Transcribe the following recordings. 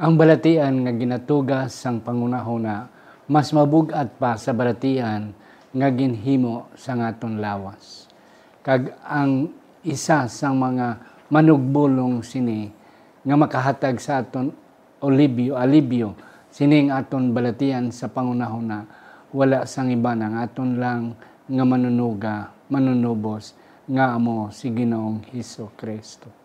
Ang balatian nga ginatugas sang pangunahuna mas mabugat pa sa balatian nga ginhimo sa ngaton lawas. Kag ang isa sang mga manugbulong sini nga makahatag sa aton olibyo, alibyo, sining aton balatian sa pangunahuna, wala sang iba nang aton lang nga manunuga, manunubos, nga amo si Ginoong Hesus Kristo.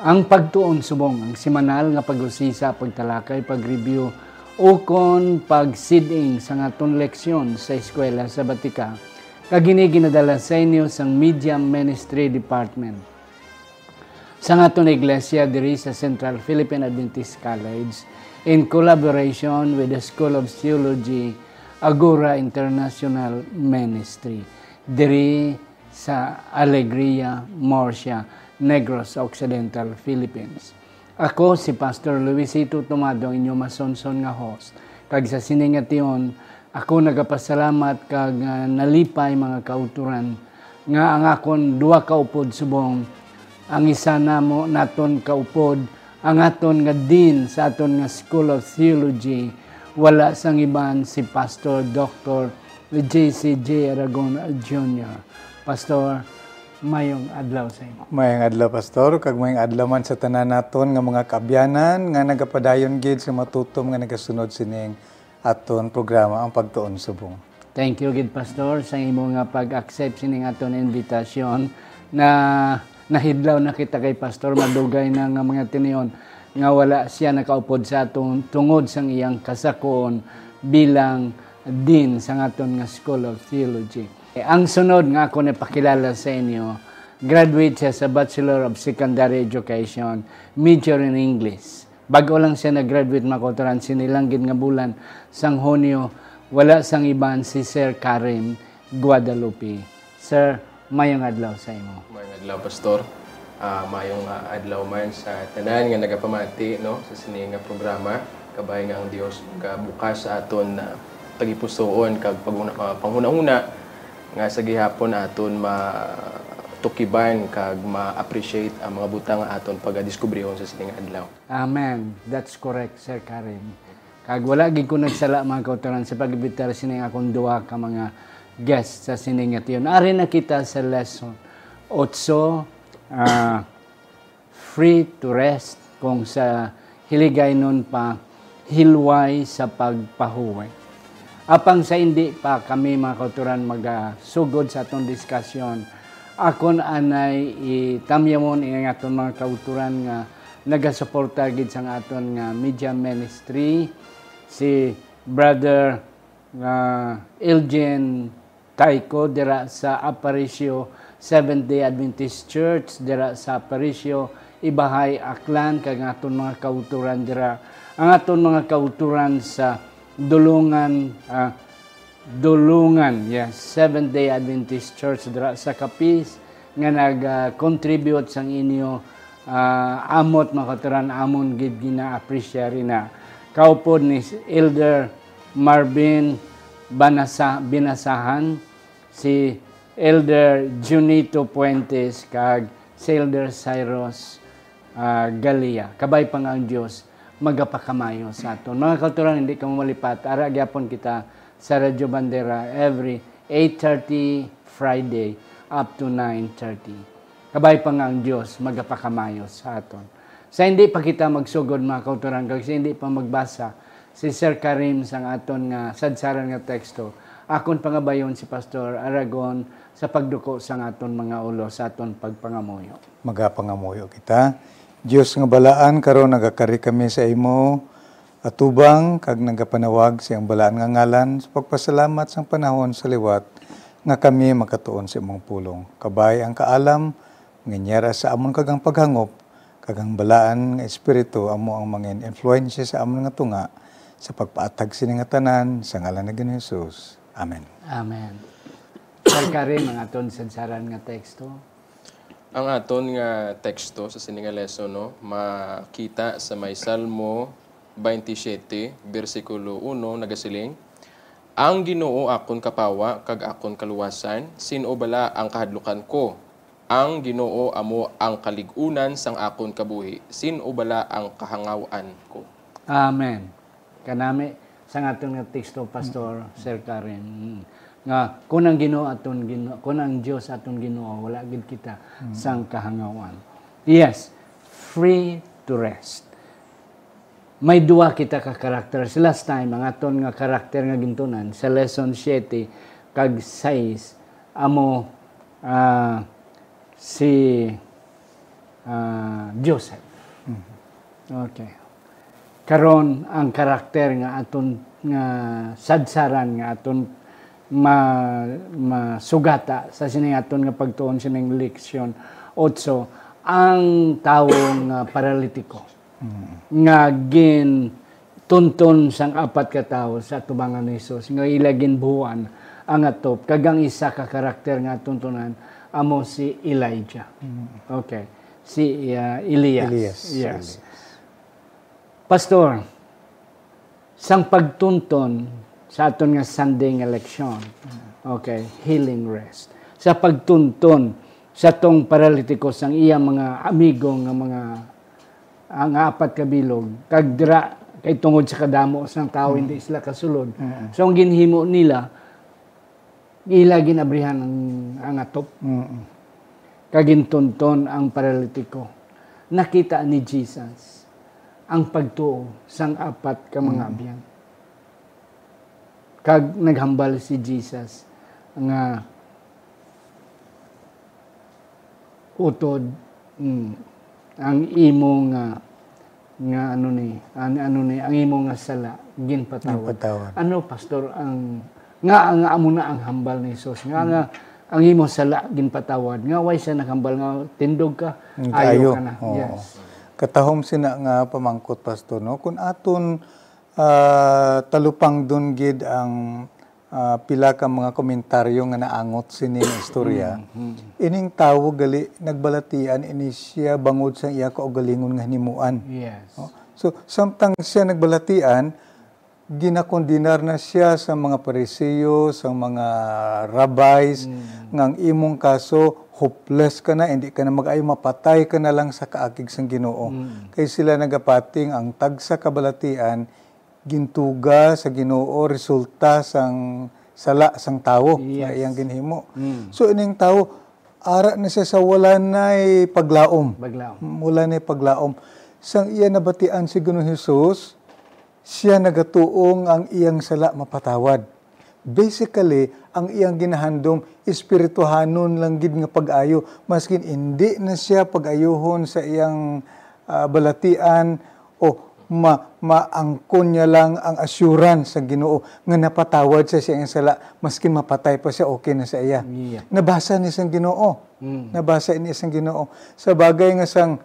Ang pagtuon subong, ang simanal nga pag-usisa, pagtalakay, pag-review, ukon pagsiding sa ngaton leksyon sa eskwela sa Batika, kagini ginadala sa inyo sang Media Ministry Department. Sa ngaton iglesia diri sa Central Philippine Adventist College in collaboration with the School of Theology Agora International Ministry diri sa Alegria, Morsia, Negros Occidental, Philippines. Ako si Pastor Luisito Tomado, inyo masonson nga host. Kag sa siningation, ako nagapasalamat kag uh, nalipay mga kauturan nga ang akon duwa kaupod subong ang isa namo naton kaupod ang aton nga din sa aton nga School of Theology wala sang iban si Pastor Dr. J.C.J. Aragon Jr. Pastor, mayong adlaw sa imo. Mayong adlaw pastor kag mayong adlaw man sa tanan naton nga mga kabyanan nga nagapadayon gid sa matutom nga nagasunod sining aton programa ang pagtuon subong. Thank you gid pastor sa imo nga pag-accept sining aton invitation na nahidlaw na kita kay pastor madugay na nga mga tiniyon nga wala siya nakaupod sa aton tungod sang iyang kasakon bilang din sa aton nga School of Theology. Eh, ang sunod nga ako napakilala sa inyo, graduate siya sa Bachelor of Secondary Education, major in English. Bago lang siya nag-graduate makotoran, sinilanggit nga bulan sang Hunyo, wala sang iban si Sir Karim Guadalupe. Sir, mayong adlaw sa imo. Mayong adlaw, Pastor. Uh, mayong uh, adlaw man sa tanan nga nagapamati no sa sini nga programa kabay nga ang Dios ka bukas sa aton na uh, tagipusoon kag paguna uh, panghuna-una nga sa gihapon aton ma tukiban kag ma-appreciate ang mga butang aton pag-discoveryon sa sining adlaw. Amen. That's correct, Sir Karim. Kag wala gid ko nagsala mga kauturan sa pagbitar sining akong duwa ka mga guests sa sining ation. Ari na kita sa lesson 8 uh, free to rest kung sa hiligay nun pa hilway sa pagpahuway. Apang sa hindi pa kami mga kauturan magasugod sa atong diskusyon, akon anay itamyamon ang aton mga kauturan nga nagasuporta gid sa aton nga media ministry. Si brother uh, Elgin Taiko dira sa Aparicio Seventh Day Adventist Church dira sa Aparicio Ibahay Aklan kag aton mga kauturan dira. Ang aton mga kauturan sa dulungan uh, dulungan yes Seventh Day Adventist Church dira sa Kapis nga nag-contribute uh, sang inyo uh, amot makaturan amon gid gina-appreciate na. Kaupod ni Elder Marvin Banasa Binasahan si Elder Junito Puentes kag si Elder Cyrus uh, Galia. Kabay pang ang Dios magapakamayo sa aton. Mga kauturan, hindi ka malipat. Ara gyapon kita sa Radyo Bandera every 8.30 Friday up to 9.30. Kabay pa nga ang Diyos magapakamayo sa aton. Sa hindi pa kita magsugod mga kauturan, kasi hindi pa magbasa si Sir Karim sang aton nga sadsaran nga teksto, akon pangabayon si Pastor Aragon sa pagduko sa aton mga ulo sa aton pagpangamuyo. Magapangamuyo kita. Diyos nga balaan karon nagakari kami sa imo atubang kag nagapanawag siyang balaan nga ngalan sa pagpasalamat sang panahon sa liwat nga kami makatuon sa imong pulong. Kabay ang kaalam, nganyara sa amon kagang paghangop, kagang balaan nga espiritu amo ang mga influensya sa amon nga tunga sa pagpaatag sini nga tanan sa ngalan ni Ginoong Hesus. Amen. Amen. Sir Karim, aton sadsaran nga teksto. Ang aton nga teksto sa sininga lesson no, makita sa may Salmo 27 bersikulo 1 nagasiling Ang Ginoo akon kapawa kag akon kaluwasan sino bala ang kahadlukan ko? Ang Ginoo amo ang kaligunan sang akon kabuhi sino bala ang kahangawan ko? Amen. Kanami sa aton nga teksto pastor Sir Karen. Mm, nga kun ang Ginoo aton Ginoo kun ang Dios aton Ginoo wala gid kita sang kahangawan. Yes, free to rest. May duwa kita ka karakter. Sa last time, ang aton nga karakter nga gintunan, sa lesson 7 kag 6, amo ah, si ah, Joseph. Okay. Karon ang karakter nga aton nga sadsaran nga aton ma masugata sa sining aton nga pagtuon sining leksyon 8 ang tawo nga paralitiko nga gin tunton sang apat ka tawo sa tubangan ni Jesus nga ila ginbuhan ang atop kagang isa ka karakter nga tuntunan amo si Elijah. Okay. Si uh, Elias. Elias. Yes. Pastor, sang pagtunton sa aton nga Sunday nga leksyon, okay, healing rest. Sa pagtunton sa tong paralitiko sang iya mga amigo nga mga ang apat ka bilog kag dira kay tungod sa kadamo sang tao hindi sila kasulod. So ang ginhimo nila ila ginabrihan ang, ang atop Mm. kagintunton ang paralitiko. Nakita ni Jesus ang pagtuo sang apat ka mga abyan. Kag naghambal si Jesus nga utod mm, ang imo nga nga ano ni an, ano ni ang imo nga sala ginpatawad. Ginpatawad. Ano pastor ang nga ang amo na ang hambal ni Jesus nga nga ang imo sala ginpatawad nga way siya naghambal nga tindog ka ayo ka na. Oo. Yes. Katahom sina nga pamangkot pastor no kun aton ah, talupang dun gid ang ah, pila ka mga komentaryo nga naangot sining istorya. Ining tawo gali nagbalatian ini siya bangod sa iya kaugalingon nga himuan. Yes. No? So, samtang siya nagbalatian, ginakondinar na siya sa mga pariseyo, sa mga rabbis, ngang imong kaso, hopeless ka na, hindi ka na mag-ayo, mapatay ka na lang sa kaakig sang ginoo. Kay sila nagapating ang tagsa kabalatian, gintuga sa ginoo, resulta sang sala sang tawo nga iyang ginhimo. So, ining tawo, ara na siya sa wala na paglaom Baglaw. mula ni paglaom. Sang iya nabatian si Ginoong Hesus, siya nagatuong ang iyang sala mapatawad. Basically, ang iyang ginahandom, espirituhanon lang gid nga pag-ayo. Maskin hindi na siya pag-ayuhon sa iyang ah, balatian o ma maangkon niya lang ang assurance sa Ginoo nga napatawad siya sa iyang sala. Maskin mapatay pa siya okay na sa iya. Yeah. Nabasa ni sang Ginoo. Nabasa ni sang Ginoo. Sa bagay nga sang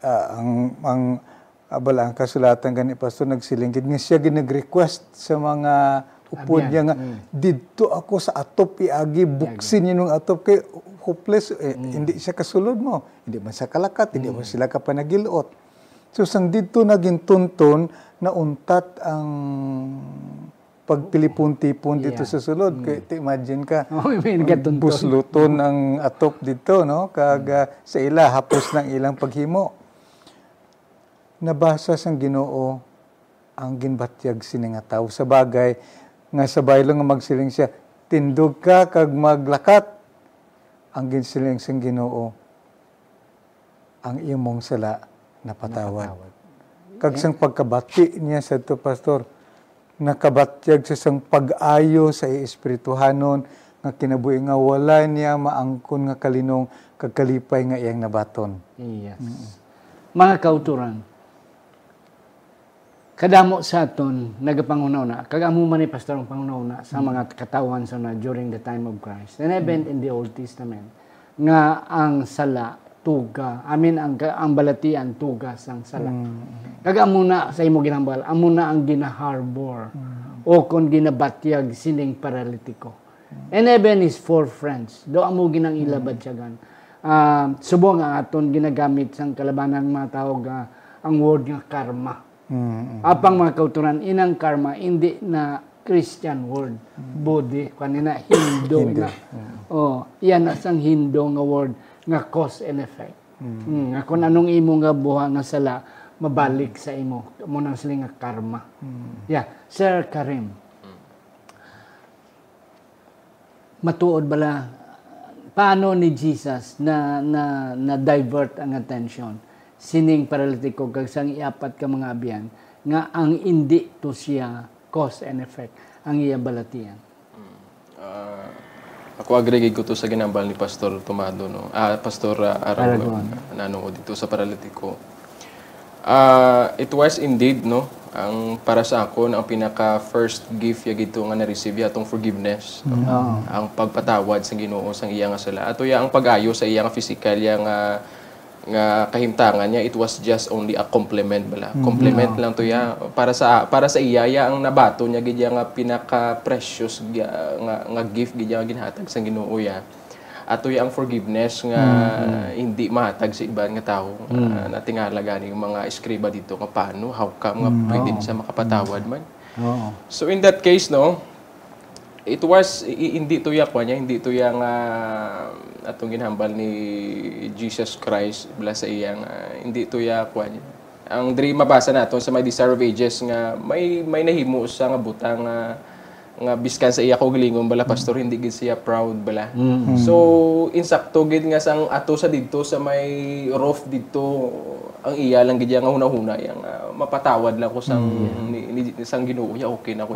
ah, ang ang abala ang kasulatan gani pastor nagsilinggid nga siya ginag-request sa mga upod niya nga didto ako sa atop iagi buksin niyo ng atop kay hopeless. Eh, hindi siya kasulod mo. Hindi man sa kalakat hindi man sila ka panagilot so sang didto naging tunton na untat ang pagtilipon-tipon dito sa sulod. Kay ti- imagine ka Oh, busluton ang atop dito no? Kag ah, sa ila hapos ng ilang paghimo. Nabasa sang Ginoo ang ginbatyag sini nga tawo sa bagay nga sa baylo nga magsiling siya tindog ka kag maglakat. Ang ginsiling sang Ginoo ang imong sala napatawad. Kag sang pagkabati niya sa to pastor nakabatyag sa sang pag-ayo sa espirituhanon nga kinabuhi nga wala niya maangkon nga kalinong kag kalipay nga iyang nabaton. Yes. Mga kauturan, kadamo sa aton nagapangunaw na. Kag amo man ni pastor ang pangunaw na sa mga katawan sa na during the time of Christ. And even in the Old Testament nga ang sala tuga. Amin ang ang balatian tuga sang sala. Kag amo na sa imo ginambal amo na ang ginaharbor o kon ginabatyag sining paralitiko. And even his four friends do amo ginang ilabad siyagan uh, subong ang aton ginagamit sang kalabanan mga tao nga ang word nga karma. Mm. Apang mga kauturan, inang karma, hindi na Christian word. Budi, kanina Hindu nga. Oh, iyan na sang Hindu nga word nga cause and effect. Mm. nga kung anong imo nga buha nga sala, mabalik sa imo. Mo nang sila nga karma. Yeah. Sir Karim, matuod bala paano ni Jesus na na na divert ang attention sining paralitiko kag sang iapat ka mga abyan nga ang hindi to siya cause and effect ang iya balatian. Ah, ako agree ko to sa ginambal ni Pastor Tomado no. Ah Pastor uh, Aragon nanong dito sa paralitiko. Ah it was indeed no ang para sa ako ang pinaka first gift ya gito nga na-receive ya atong forgiveness. no? Ang pagpatawad sa Ginoo sa iya nga sala. Ato ya ang pag-ayo sa iya nga physical ya nga nga kahimtangan niya it was just only a compliment bala. Compliment lang to ya. Para sa para sa iya ya ang nabato niya gid ya nga pinaka precious nga nga, nga gift gid ya nga ginhatag sa Ginoo ya. Ato ya ang forgiveness nga hindi mahatag sa iban nga tawo uh, natingala gani yung mga eskriba dito nga paano how ka nga pwede sa makapatawad man? Oo. So in that case no, it was hindi to ya niya, hindi to ya nga atong ginhambal ni Jesus Christ bala sa iyang ah, hindi to ya niya. Ang diri mabasa nato sa my Desire of Ages nga may may nahimo sa nga butang nga nga biskan sa iya ko gilingon bala pastor hindi gid siya proud bala. So insakto gid nga sang ato sa didto sa may roof didto ang iya lang gid nga hunahuna yang ah, mapatawad lang ko sang ni, ni, sang Ginoo. Ya okay na ko.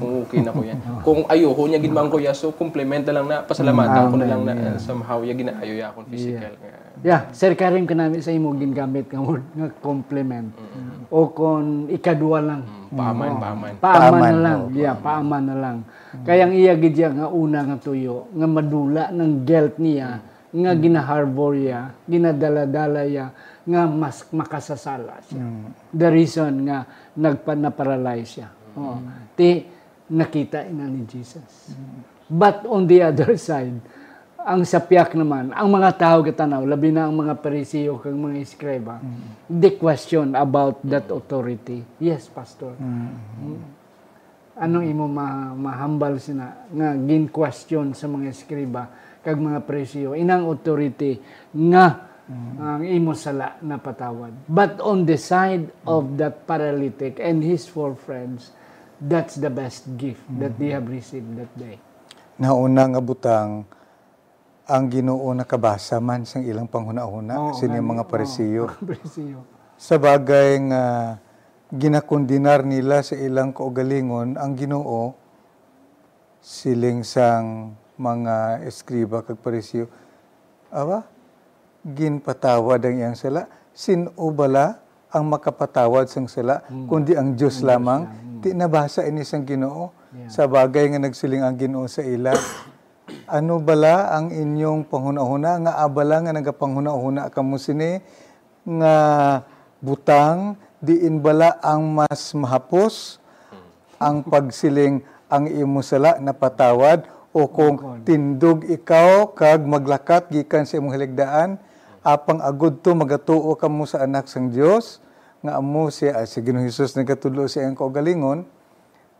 Kung okay na ko yan. Kung ayoko niya gid man ko ya so compliment na lang na pasalamatan ko na lang na somehow ya ginaayo ya akong physical nga. Yeah, Sir Karim kanami sa imo gingamit nga word nga compliment. O kon ikaduwa lang. Paaman, paaman. Paaman na lang. Yeah, paaman na lang. Kaya ang iya gid nga una nga tuyo nga madula ng guilt niya nga ginaharbor ya, ginadala-dala ya nga mas makasasala siya. The reason nga nagpa-paralyze siya. Oo. Ti nakita ina ni Jesus. But on the other side, ang sapyak naman, ang mga tao katanaw, labi na ang mga parisiyo kang mga eskreba, they question about that authority. Yes, Pastor. Mm. Anong imo ma mahambal sina nga gin question sa mga eskreba kag mga parisiyo inang authority nga ang imo sala na patawad. But on the side of that paralytic and his four friends, that's the best gift that they have received that day. Nauna nga butang ang Ginoo nakabasa man sang ilang panghuna-huna Oo, sini nga- mga parisiyo. Parisiyo. Sa bagay nga ginakondinar nila sa ilang kaugalingon ang Ginoo siling sang mga eskriba kag parisiyo. Aba, ginpatawad ang iyang sala. Sino bala ang makapatawad sang sala kundi ang Dios lamang? Di nabasa ini sang Ginoo sa bagay nga nagsiling ang Ginoo sa ila. Ano bala ang inyong panghuna-huna? Nga abala nga nagapanghuna-huna kamo sini? Nga butang diin bala ang mas mahapos? Ang pagsiling ang imo sala na patawad? O kung tindog ikaw kag maglakat gikan sa imong haligdaan? Apang agud to magatuo kamo sa anak sang Dios nga amo siya si Ginoong Hesus nagatulo sa iyang kaugalingon.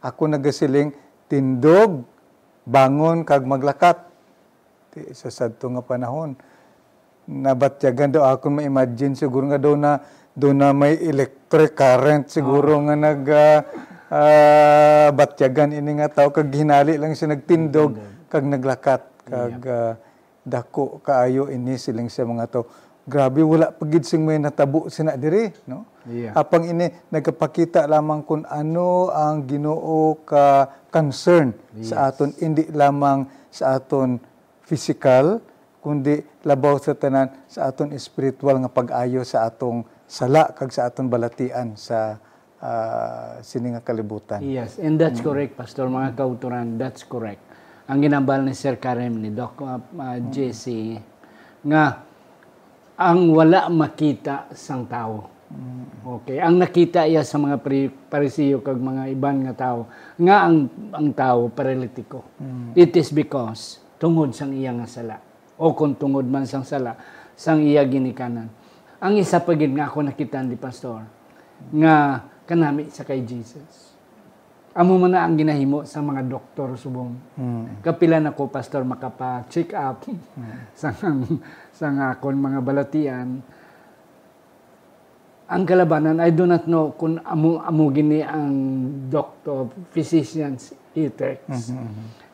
Ako nagasiling tindog bangon kag maglakat. Ti sa sadto nga panahon. Nabatyagan daw ako ma-imagine siguro nga daw na daw na may electric current siguro nga nag ah, ah, batyagan. Ini nga tao kag hinali lang siya nagtindog kag naglakat kag ah, dako. Kaayo ini siling sa mga to. Grabe wala pagid sing may natabo sina diri no Yeah. apang ini nagapakita lamang kung ano ang Ginoo ka concern sa aton hindi lamang sa aton physical kundi labaw sa tanan sa aton spiritual nga pag-ayo sa atong sala kag sa aton balatian sa ah, sini nga kalibutan. Yes, and that's correct, Pastor. Mga kauturan, that's correct. Ang ginambal ni Sir Karim, ni Doc uh, uh, JC, nga ang wala makita sang tao. Okay, ang nakita iya sa mga pri- parisiyo kag mga iban nga tao nga ang ang tao paralitiko. It is because tungod sang iya nga sala o kung tungod man sang sala sang iya ginikanan. Ang isa pa gid nga ako nakita ni pastor nga kanami sa kay Jesus. Amo man na ang ginahimo sa mga doktor subong. Kapila na ko pastor makapa-check up sa sa nga akon mga balatian. Ang kalabanan I do not know kung amo amo gini ang doctor physicians ethics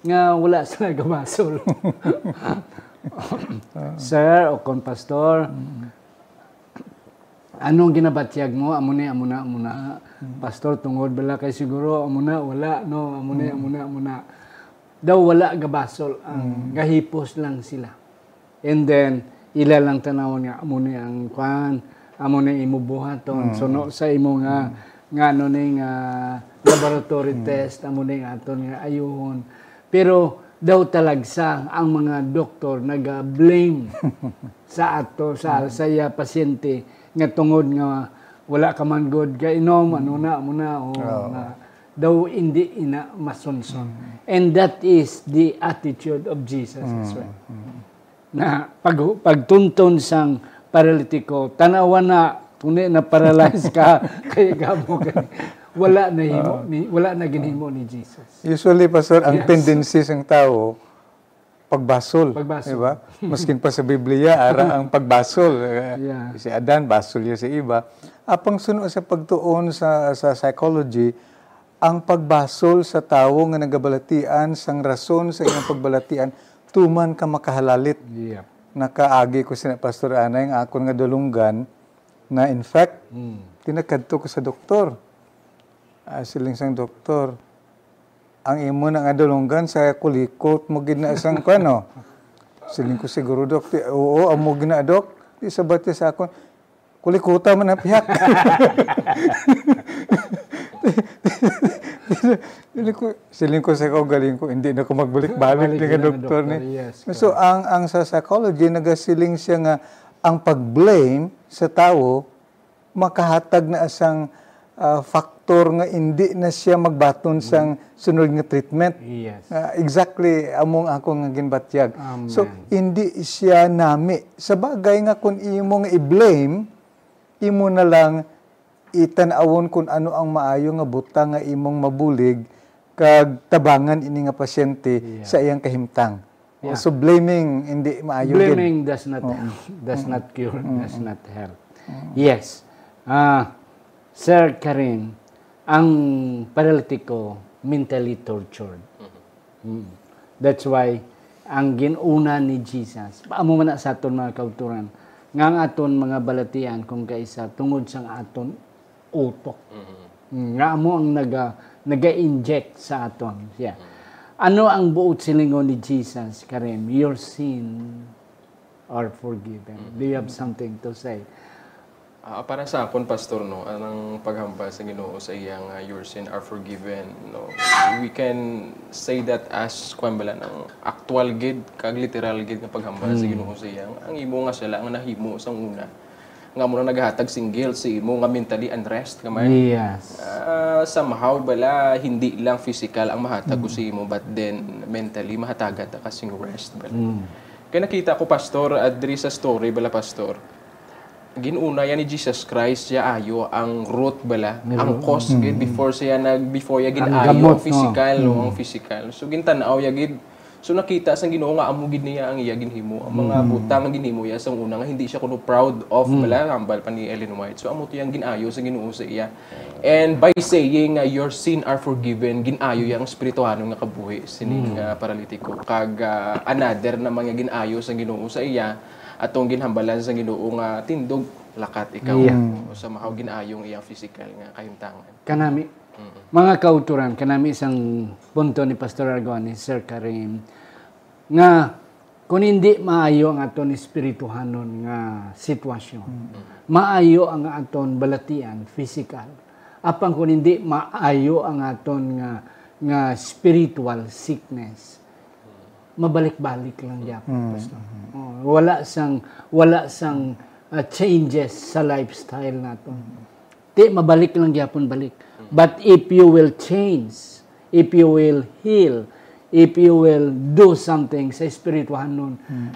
nga wala sila gabasol. Sir o kon pastor, Anong ginabatyag mo? Amo na, amo na, amo na. Pastor, tungod bala kay siguro, amo na, wala, no, amo amo na, amo na. Daw wala gabasol, ang gahipos lang sila. And then, ila lang tanawon nga, amo na ang kwan, amo na imo buhaton. So, no, sa imo nga, nga ano ni nga laboratory test, amo na nga aton nga ayuhon. Pero, daw talagsa ang mga doktor naga-blame sa ato, sa, sa iya pasyente nga tungod nga wala ka man good. Ka inom ano na mo na o na daw hindi ina masunson and that is the attitude of Jesus as well. Na pag pagtunton sang paralitiko tanawa na tuni na paralyze ka kay gamo ka wala na himo ni wala na ginhimo ni Jesus Usually, Pastor, ang tendency ng tao, pagbasol. Pagbasol. Di ba? Maskin pa sa Biblia, ara ang pagbasol. Yeah. Si Adan, basol yun sa iba. Apang sunod sa pagtuon sa, sa psychology, ang pagbasol sa tao nga nagabalatian sang rason sa iyang pagbalatian, tuman ka makahalalit. yeah Nakaagi ko si Pastor Anay, ang akon nga dulunggan, na in fact, tinakadto ko sa doktor. Ah, siling sang doktor, ang imo na nga dulunggan sa kulikot mo gina isang kano. Siling ko siguro dok, Di- oo, amo gina dok. Di sa akon, kulikuta man na piyak. Siling ko, siling ko sa galing ko, hindi na ko magbalik-balik Balik ni doktor ni. yes, So ang ang sa psychology nagasiling siya nga ang pag-blame sa tao makahatag na asang ah, faktor nga hindi na siya magbaton sang sunod nga treatment. yes Ah, exactly among ako nga ginbatyag. Amen. So hindi siya nami. Sa bagay nga kung imo nga i-blame, imo na lang itan-awon kung ano ang maayo nga buta nga imong mabulig kag tabangan ini nga pasyente sa iyang kahimtang. Yeah. So blaming hindi maayo gid. Blaming does not does not cure, does not help. Yes. Ah, Sir Karin, ang paralitiko mentally tortured. Mm. That's why ang ginuna ni Jesus, paamo man sa aton mga kauturan, nga ang aton mga balatian kung kaisa tungod sang aton utok. Mm, Nga mo ang naga naga-inject sa aton. Yeah. Ano ang buot silingon ni Jesus, Karim? Your sin are forgiven. Do you have something to say? Ah, para sa akon pastor no anang paghamba sa Ginoo sa iyang uh, your sin are forgiven no we can say that as kwan bala ng actual gid kag literal gid nga paghamba sa Ginoo sa iyang ang imo nga sila nga nahimo sang una nga mo na naghatag sing guilt sa imo nga mentally unrest kamay Yes. Ah, somehow bala hindi lang physical ang mahatag ko sa imo but then mentally mahatagat ka kasing rest bala. Kaya nakita ko pastor at diri sa story bala pastor. Ginuna yan ni Jesus Christ siya ayo ang root bala ang cause gid before siya nag before ya ginayo gamot, ang physical no ang physical. So gintanaw ya gid So nakita sang Ginoo nga amo gid niya ang iya ginhimo ang mga butang nga ginhimo ya sang una nga hindi siya kuno proud of bala hambal pa ni Ellen White. So amo to yang ginayo sa Ginoo sa iya. And by saying nga your sin are forgiven, ginayo yang espirituhano nga kabuhi sining nga paralitiko. Kag ah, another na mga ginayo sa Ginoo sa iya atong ginhambalan sa Ginoo nga tindog lakat ikaw o sa mahaw ginayong iyang physical nga kahimtangan. Kanami, mga kauturan, kanami isang punto ni Pastor Argoni, Sir Karim, nga kung hindi maayo ang aton espirituhanon nga sitwasyon, maayo ang aton balatian, physical, apan kung hindi maayo ang aton nga nga spiritual sickness mabalik-balik lang gyapon pastor. Oh, wala sang wala sang uh, changes sa lifestyle nato. Di mabalik lang gyapon balik. But if you will change, if you will heal, if you will do something sa espirituhan nun,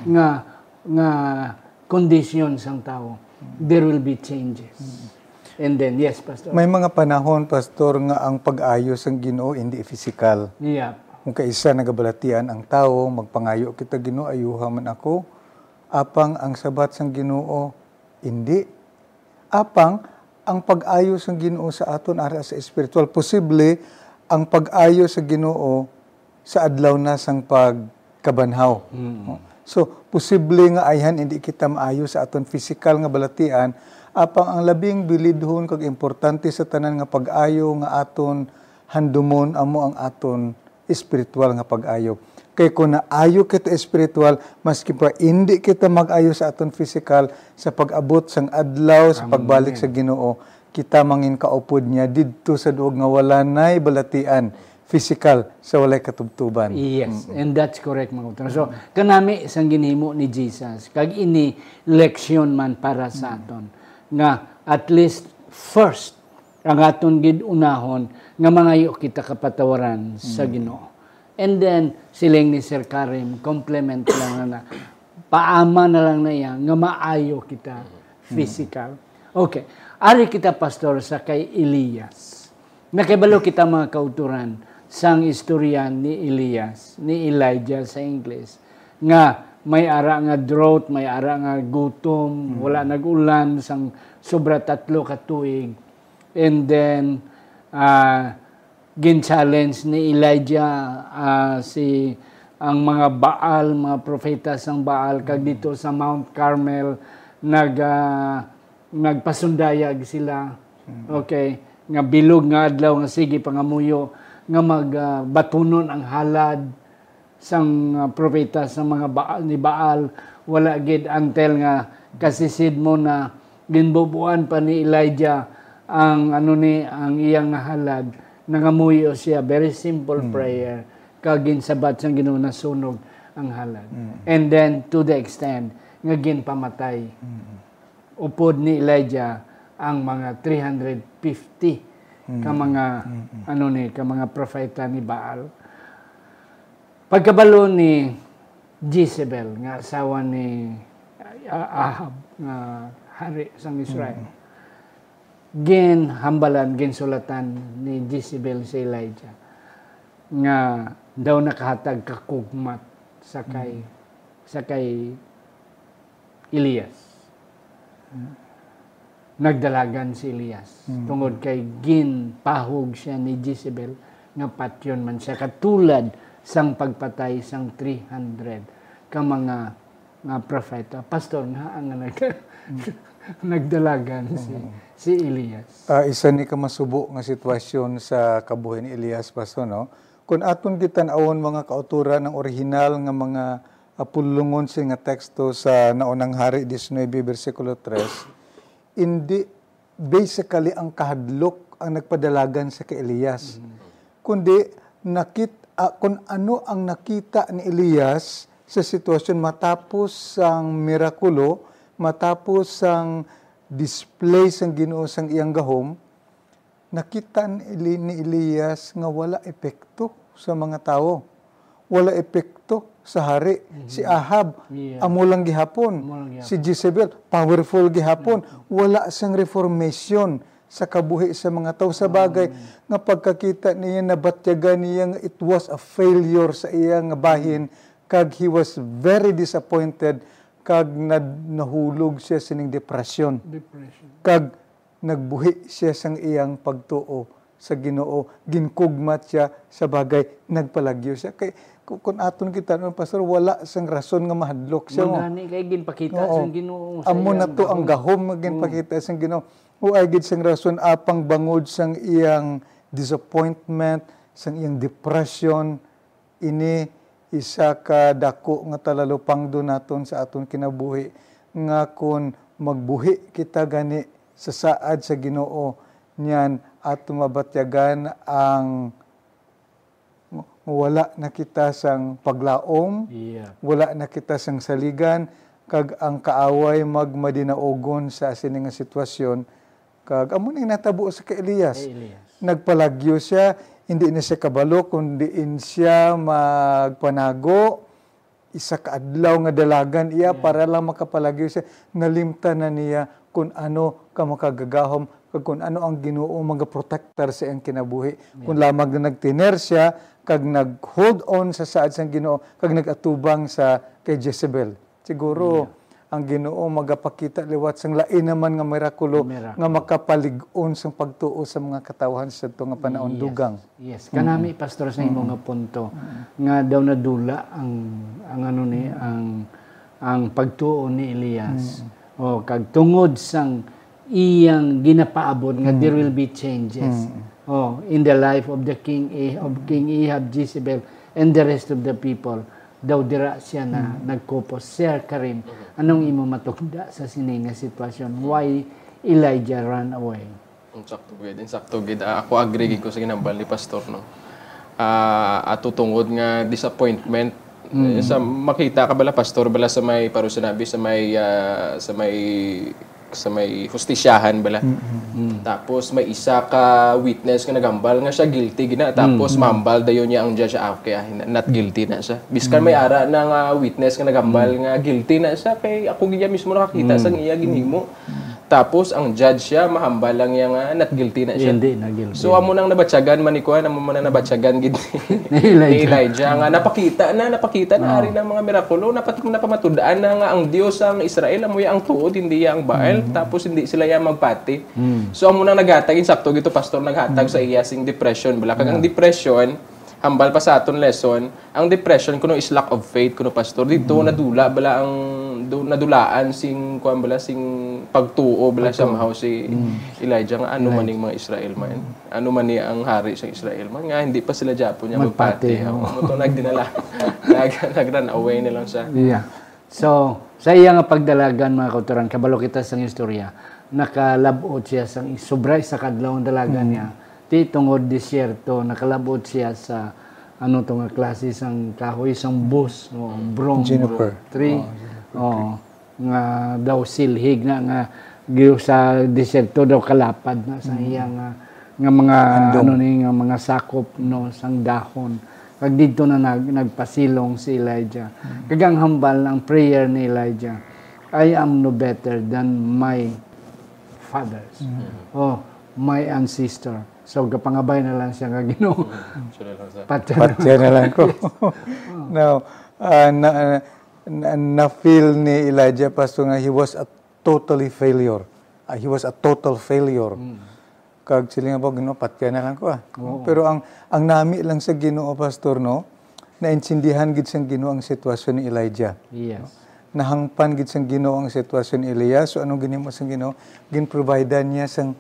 nga nga condition sang tao, there will be changes. And then, yes, Pastor. May mga panahon, Pastor, nga ang pag-ayos ng Ginoo hindi physical. Yeah. Kung kaisa nagabalatian ang tao, magpangayo kita Ginoo, ayuha man ako. Apang ang sabat sang Ginoo, hindi. Apang ang pag-ayos ng Ginoo sa aton ara sa spiritual, posible ang pag-ayos sa Ginoo sa adlaw na sang pagkabanhaw. So, posible nga ayhan hindi kita maayo sa aton physical nga balatian, apang ang labing bilidhon kag importante sa tanan nga pag-ayo nga aton handumon amo ang aton espiritual nga pag-ayo. Kay kung naayo kita espiritual, maski pa hindi kita mag-ayo sa aton physical, sa pag-abot sang adlaw, sa pagbalik sa Ginoo, kita mangin kaupod niya didto sa duog nga wala nay balatian physical sa walay katubtuban. Yes, and that's correct mga utang. So, kanami isang ginhimo ni Jesus, kag ini leksyon man para sa aton nga at least first ang aton gid unahon nga mangayo kita kapatawaran sa Ginoo. And then siling ni Sir Karim complement lang na paama na lang na yan nga maayo kita physical. Okay. Ari kita pastor sa kay Elias. Nakibalo kita mga kauturan sang istoryan ni Elias, ni Elijah sa English, nga may ara nga drought, may ara nga gutom, wala nag-ulan sang sobra tatlo ka tuig. And then uh, gin-challenge ni Elijah ah, si ang mga Baal, mga propeta sang Baal kag dito sa Mount Carmel nag ah, nagpasundayag sila. Okay, nga bilog nga adlaw nga sige pangamuyo nga magbatunon ang halad sang uh, propeta sa mga Baal ni Baal. Wala gid until nga kasisid mo na ginbubuan pa ni Elijah ang ano ni ang iyang halad nangamuyo siya. Very simple prayer. Kag ginsabat sang Ginoo nasunog ang halad and then to the extent nga ginpamatay. Upod ni Elijah ang mga 350 ka mga ano ni ka mga propeta ni Baal. Pagkabalo ni Jezebel nga asawa ni Ah- Ahab nga hari sang Israel gin hambalan gin sulatan ni Jezebel si Elijah nga daw nakahatag kakugmat sa kay sa kay Elias. Nagdalagan si Elias tungod kay gin pahog siya ni Jezebel nga patyon man siya katulad sang pagpatay sang 300 ka mga nga propeta pastor nga ang nag nagdalagan si si Elias Ah, isa ni ka masubo nga sitwasyon sa kabuhi ni Elias Pasto, no? Kung aton kita naawon mga kauturan ng original nga mga apulungon siya nga teksto sa naunang hari 19 versikulo 3, hindi basically ang kahadlok ang nagpadalagan sa kay Elias. Kundi nakit ah, kung ano ang nakita ni Elias sa sitwasyon matapos ang mirakulo, matapos ang display sang Ginoo sang iyang gahom, nakita ni Eli- ni Elias nga wala epekto sa mga tao. Wala epekto sa hari. Si Ahab, Yeah. amo lang gihapon. Amo lang gihapon. Si Jezebel, powerful gihapon. Wala sang reformation sa kabuhi sa mga tao sa bagay nga pagkakita niya nabatyagan niya nga it was a failure sa iyang bahin kag he was very disappointed kag nad- nahulog siya sining depression depression. Kag nagbuhi siya sang iyang pagtuo sa Ginoo. Ginkugmat siya sa bagay. Nagpalagyo siya. Kay ku- kung aton kita no pastor wala sang rason nga mahadlok siya mo Mangani kay ginpakita Oo. sa Ginoo amo na to ang gahom nga ginpakita sang Ginoo. O ay gid sang rason apang bangod sang iyang disappointment sang iyang depression. Ini isa ka dako nga talalupang do naton sa aton kinabuhi nga kun magbuhi kita gani sa saad sa Ginoo niyan at tumabatyagan ang wala na kita sang paglaom, Yeah. wala na kita sang saligan, kag ang kaaway magmadinaogon sa sini nga sitwasyon, kag amo ning natabo sa kay Elias. Kay Elias. Nagpalagyo siya, hindi na siya kabalo, kundi in siya magpanago, isa ka adlaw nga dalagan. Iya para lang makapalagyo siya. Nalimta na niya kung ano ka makagagahom kag kung ano ang Ginoo mga protector sa iyang kinabuhi. Kung lamang na nagtiner siya kag nag-hold on sa saad sang Ginoo kag nagatubang sa kay Jezebel. Siguro ang Ginoo magapakita liwat sang lain naman nga mirakulo Miracle. nga makapalig-on sang pagtuo sa mga katawhan sa ito nga panahon dugang Yes, kanami pastor sa imo nga punto nga daw nadula ang ang ano ni ang ang pagtuo ni Elias. O kag tungod sang iyang ginapaabot nga there will be changes. Oh, in the life of the king Eh- of King Ahab, Jezebel and the rest of the people. Daw dira siya na nagkupos. Sir Karim, anong imo matugda sa sini nga sitwasyon? Why Elijah ran away? Insakto gid, insakto gid. Ah, ako agree ko sa ginambal ni pastor no. Ah, ato tungod nga disappointment Eh, sa makita ka bala pastor bala sa may paro sinabi sa may ah, sa may sa may hustisyahan bala. Tapos may isa ka witness nga nagambal nga siya guilty gina. Tapos mambal dayon niya ang judge ah, kaya hin- not guilty na siya. Biskan may ara na nga witness nga nagambal nga guilty na siya kay ako giya mismo nakakita sa iya ginhimo. Tapos ang judge siya mahambal lang yang nga not guilty na siya. Hindi na guilty. So amo nang nabatyagan man ni kuan amo man na nabatyagan gid Ni ni Elijah. Nga napakita na napakita na ari ng mga mirakulo. Napat napamatudaan na nga ang Dios ang Israel. Amo ya ang tuod hindi ya ang Baal. Tapos hindi sila ya magpati. So amo nang naghatag insakto gito pastor naghatag sa iya sing depression. Bala kag ang depression hambal pa sa aton lesson ang depression kuno is lack of faith kuno pastor. Dito nadula bala ang do, nadulaan sing kuan bala sing pagtuo bala sa mahaw si Elijah nga ano man ning mga Israel man? Ano man ni ang hari sa Israel man? Nga hindi pa sila Japo niya magpati. Mo to nagdinala. Nag nagran away na lang siya. Yeah. So, sa iya nga pagdalagan mga kauturan, kabalo kita sa istorya, nakalabot siya sa sobra sa kadlaw ang dalagan niya. Ti tungod disyerto, nakalabot siya sa ano to nga klase sang kahoy sang bus, no, brong Juniper. tree. Oh, nga daw silhig na nga giyo sa disyerto daw kalapad na sa iya nga nga mga ano ni nga mga sakop no sang dahon. Kag dito na nag, nagpasilong si Elijah. Kagang hambal ang prayer ni Elijah I am no better than my fathers. Oh my ancestor so gapangabay na lang siya nga Ginoo so na lang Patya na lang ko. Now, ah, na, na, na-feel ni Elijah, Pastor, nga he was a totally failure. Ah, he was a total failure. Kag sila nga ba, Ginoo, patya na lang ko ah. Pero ang, ang nami lang sa Ginoo, Pastor, no, naintindihan gid sang Ginoo ang sitwasyon ni Elijah. yes Nahangpan gid sang Ginoo ang sitwasyon ni Elias. So anong ginimo sang Ginoo? Gin-providean niya sang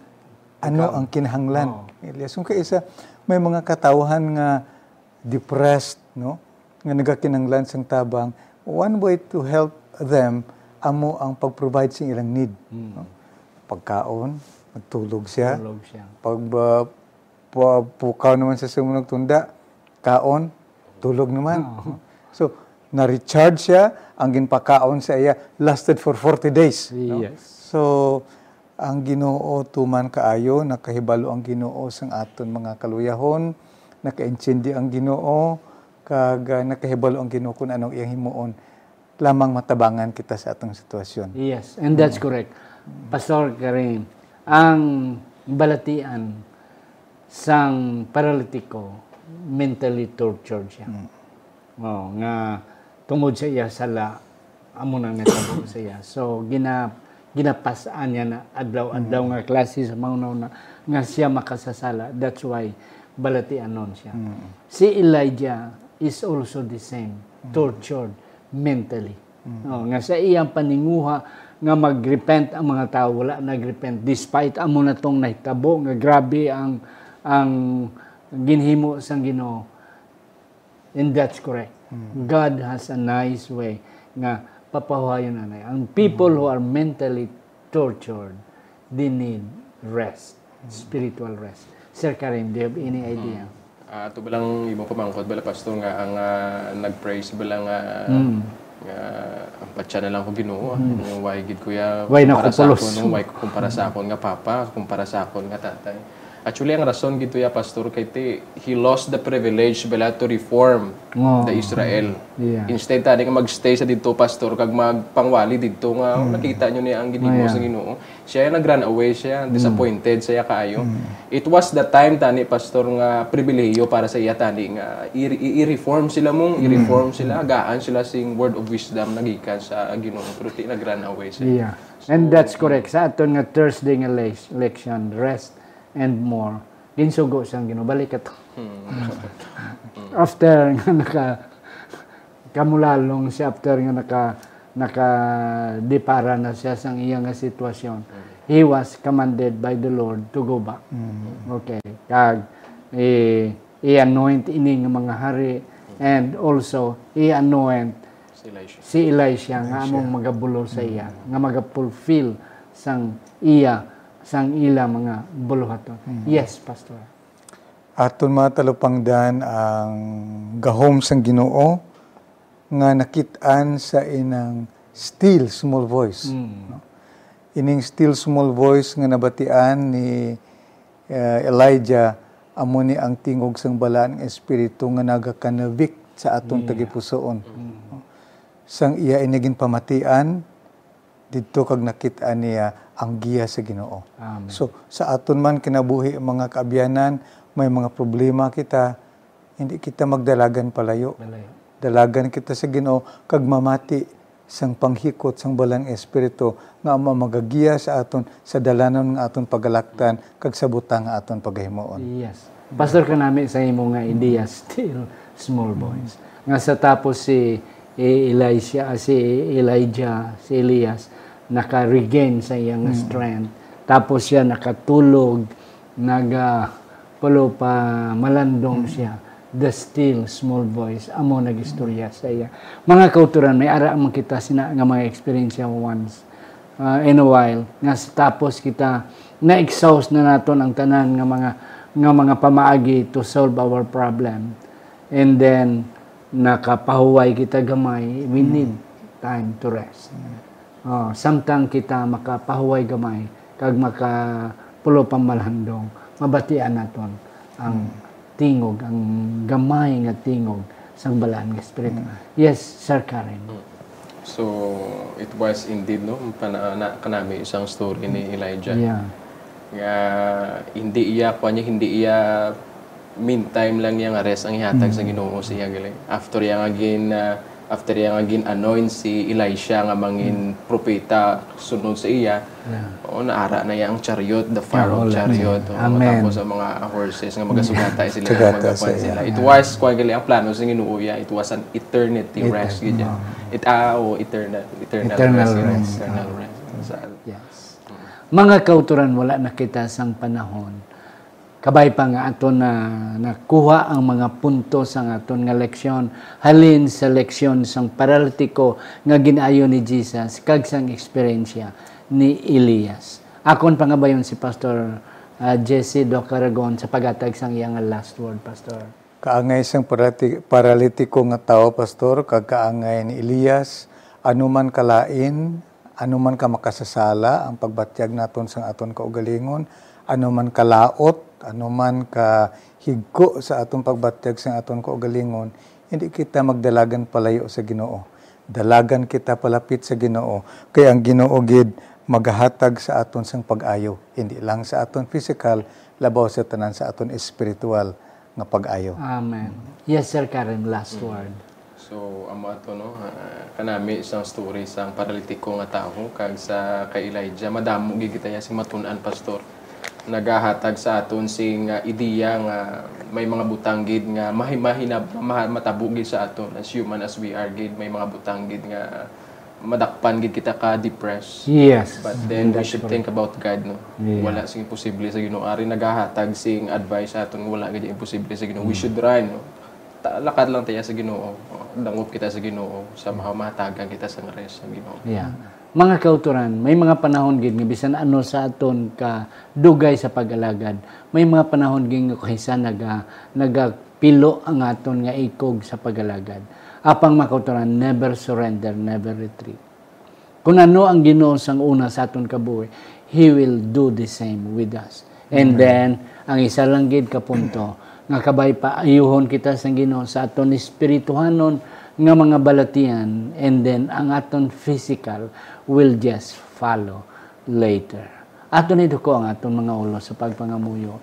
ano ang kinahanglan ni Elias. Kung kaisa may mga katawhan nga depressed, no? Nga nagakinanglan sang tabang, one way to help them amo ang pag-provide sa ilang need. No? Pagkaon, magtulog siya. tulog siya Pag uh, pu- pukaw naman sa sumunod tunda, kaon, tulog naman. So, na-recharge siya, ang ginpakaon sa iya lasted for 40 days. yes So, ang Ginoo tuman kaayo, nakahibalo ang Ginoo sang aton mga kaluyahon, nakaintindi ang Ginoo, kag uh, nakahibalo ang Ginoo kung anong iyang himuon. Lamang matabangan kita sa atong sitwasyon. Yes, and that's correct. Pastor Karim, ang balatian sang paralitiko mentally tortured siya. Oh, nga tungod sa iya sala amo nang natabo sa iya. So gina ginapasaan niya na adlaw-adlaw nga klase sa mga na nga siya makasasala. That's why balatian nun siya. Si Elijah is also the same, tortured mentally. Oh, nga sa iyang paninguha nga magrepent ang mga tao wala nagrepent despite amo na tong nahitabo nga grabe ang ang ginhimo sang Ginoo. And that's correct. God has a nice way nga papahuayon na na. Ang people who are mentally tortured, they need rest. spiritual rest. Sir Karim, do you have any idea? Ah, ato balang imo pamangkot bala pastor nga ang ah, nag-praise bala nga Mm. nga ang patya na lang ko Ginoo. Mm. Why gid kuya Why na sa akon, no? why kumpara sa akon nga papa, kumpara sa akon nga tatay. Actually ang rason gito ya pastor kay ti he lost the privilege bala to reform Oo. the Israel. Yeah. Instead tani nga magstay sa dito pastor kag magpangwali dito nga Mm. nakita nyo niya ang ginimo sa Ginoo. Siya nag run away siya, Mm. disappointed siya kaayo. It was the time tani pastor nga pribilehiyo para sa iya tani nga i-reform sila mong, Mm. i-reform sila, gaan sila sing word of wisdom nagikan sa Ginoo pero ti nag run away siya. Yeah. And that's correct. Sa aton nga Thursday nga le- election, rest and more. Ginsugo siyang ginubalik ato. after nga naka kamulalong siya after nga naka naka dipara na siya sa iyang sitwasyon. He was commanded by the Lord to go back. Okay. Kag i i-anoint ini nga mga hari and also i-anoint Si Elisha. si Elisha nga among magabulo sa iya nga magapulfill sang iya sang ila mga buluhaton. Yes, pastor. Aton mga talupangdan ang gahom sang Ginoo nga nakitaan sa inang still small voice. no? Ining still small voice nga nabatian ni eh, Elijah amo ni ang tingog sang balaan nga espiritu nga nagakanavik sa aton tagipusoon. no? Sang iya inigin pamatian didto kag nakitaan niya ang giya sa Ginoo. Amen. So sa aton man kinabuhi mga kaabyanan, may mga problema kita, hindi kita magdalagan palayo. Balay. Dalagan kita sa Ginoo kag mamati sang panghikot sang balang espiritu nga ama magagiya sa aton sa dalanan nga aton pagalaktan kag sa butang nga aton pagahimoon. Yes. Pastor ka namin sa imo nga idea still small boys. Nga sa tapos si eh, Elisha, si Elijah, si Elias naka-regain sa iyang strength. Tapos siya nakatulog, naga pulo pa malandong siya. The still small voice amo nagistorya sa iya. Mga kauturan may ara man kita sina nga mga experience once uh, in a while. Nga tapos kita na-exhaust na naton ang tanan nga mga nga mga pamaagi to solve our problem. And then nakapahuway kita gamay. We need time to rest oh samtang kita makapahuway gamay kag maka pulo pamalandong mabatian naton ang tingog ang gamay nga tingog sang balaan nga espiritu. Yes sir Karen. So it was indeed no pana na kanami isang story ni Elijah. yeah. Nga hindi iya ko niya hindi iya meantime lang yang arrest ang ihatag sa Ginoo siya gali. After yang agin uh, after yang agin anoint si Elisha nga mangin propeta sunod sa iya o naara na yang chariot the fire of chariot o, Amen. tapos ang mga horses nga magasugata sila sa sila it was kwa gali ang plano sa Ginoo ya it was an eternity rest gid yan. it ah oh, eternal eternal, Eternal rest, rest. eternal rest Sa- Yes. Mga kauturan wala na kita sang panahon. Kabay pa nga aton na nakuha ang mga punto sang aton nga leksyon halin sa leksyon sang paralitiko nga ginayo ni Jesus kag sang eksperyensya ni Elias. Akon pangabayon si Pastor ah, Jesse Do Caragon sa pagatag sang iyang last word, Pastor. Kaangay sang paralitiko nga tao, pastor, kag kaangay ni Elias, anuman kalain, anuman ka makasasala, ang pagbatyag naton sang aton kaugalingon, anuman kalaot, anuman ka higko sa aton pagbatyag sang aton kaugalingon, hindi kita magdalagan palayo sa Ginoo. Dalagan kita palapit sa Ginoo. Kaya ang Ginoo gid magahatag sa aton sang pag-ayo, hindi lang sa aton physical, labaw sa tanan sa aton spiritual nga pag-ayo. Amen. Yes, Sir Karen, last word. So, amo ato no, ah, kanami isang story sang paralitiko nga tao kag sa kay Elijah madamo kita sing matun-an pastor. Nagahatag sa aton sing ah, ideya nga may mga butang gid nga mahimahinab ma- matabo gid sa aton as human as we are gid may mga butang gid nga madakpan gid kita ka depressed. Yes. But then we should think about God no. Wala sing imposible sa Ginoo. Ari nagahatag sing advice sa aton wala gid imposible sa Ginoo. We should run no. Ta- lakad lang tayo sa Ginoo. Dangop kita sa Ginoo sa mahamatagan kita sa ngares sa Ginoo. Yeah. Mga kauturan, may mga panahon gid nga bisan ano sa aton ka dugay sa pag-alagad. May mga panahon gid nga kaysa naga nagapilo ang aton nga ikog sa pag-alagad. Apang mga kauturan, never surrender, never retreat. Kung ano ang Ginoo sang una sa aton kabuhi, He will do the same with us. And then, ang isa lang gid ka punto, nga kabay pa ayuhon kita sa Ginoo sa aton espirituhanon nga mga balatian and then ang aton physical will just follow later. Aton ito ko ang aton mga ulo sa pagpangamuyo.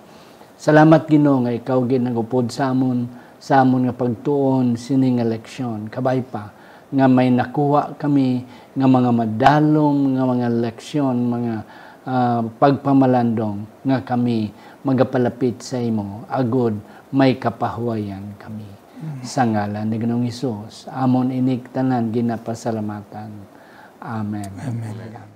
Salamat Ginoo nga ikaw gid nagupod sa amon sa amon nga pagtuon sining eleksyon. Kabay pa nga may nakuha kami nga mga madalom nga mga leksyon, mga ah, pagpamalandong nga kami magapalapit sa imo agod may kapahuwayan kami. Sa ngalan ni Ginoong Hesus, amon inig tanan ginapasalamatan. Amen. Amen.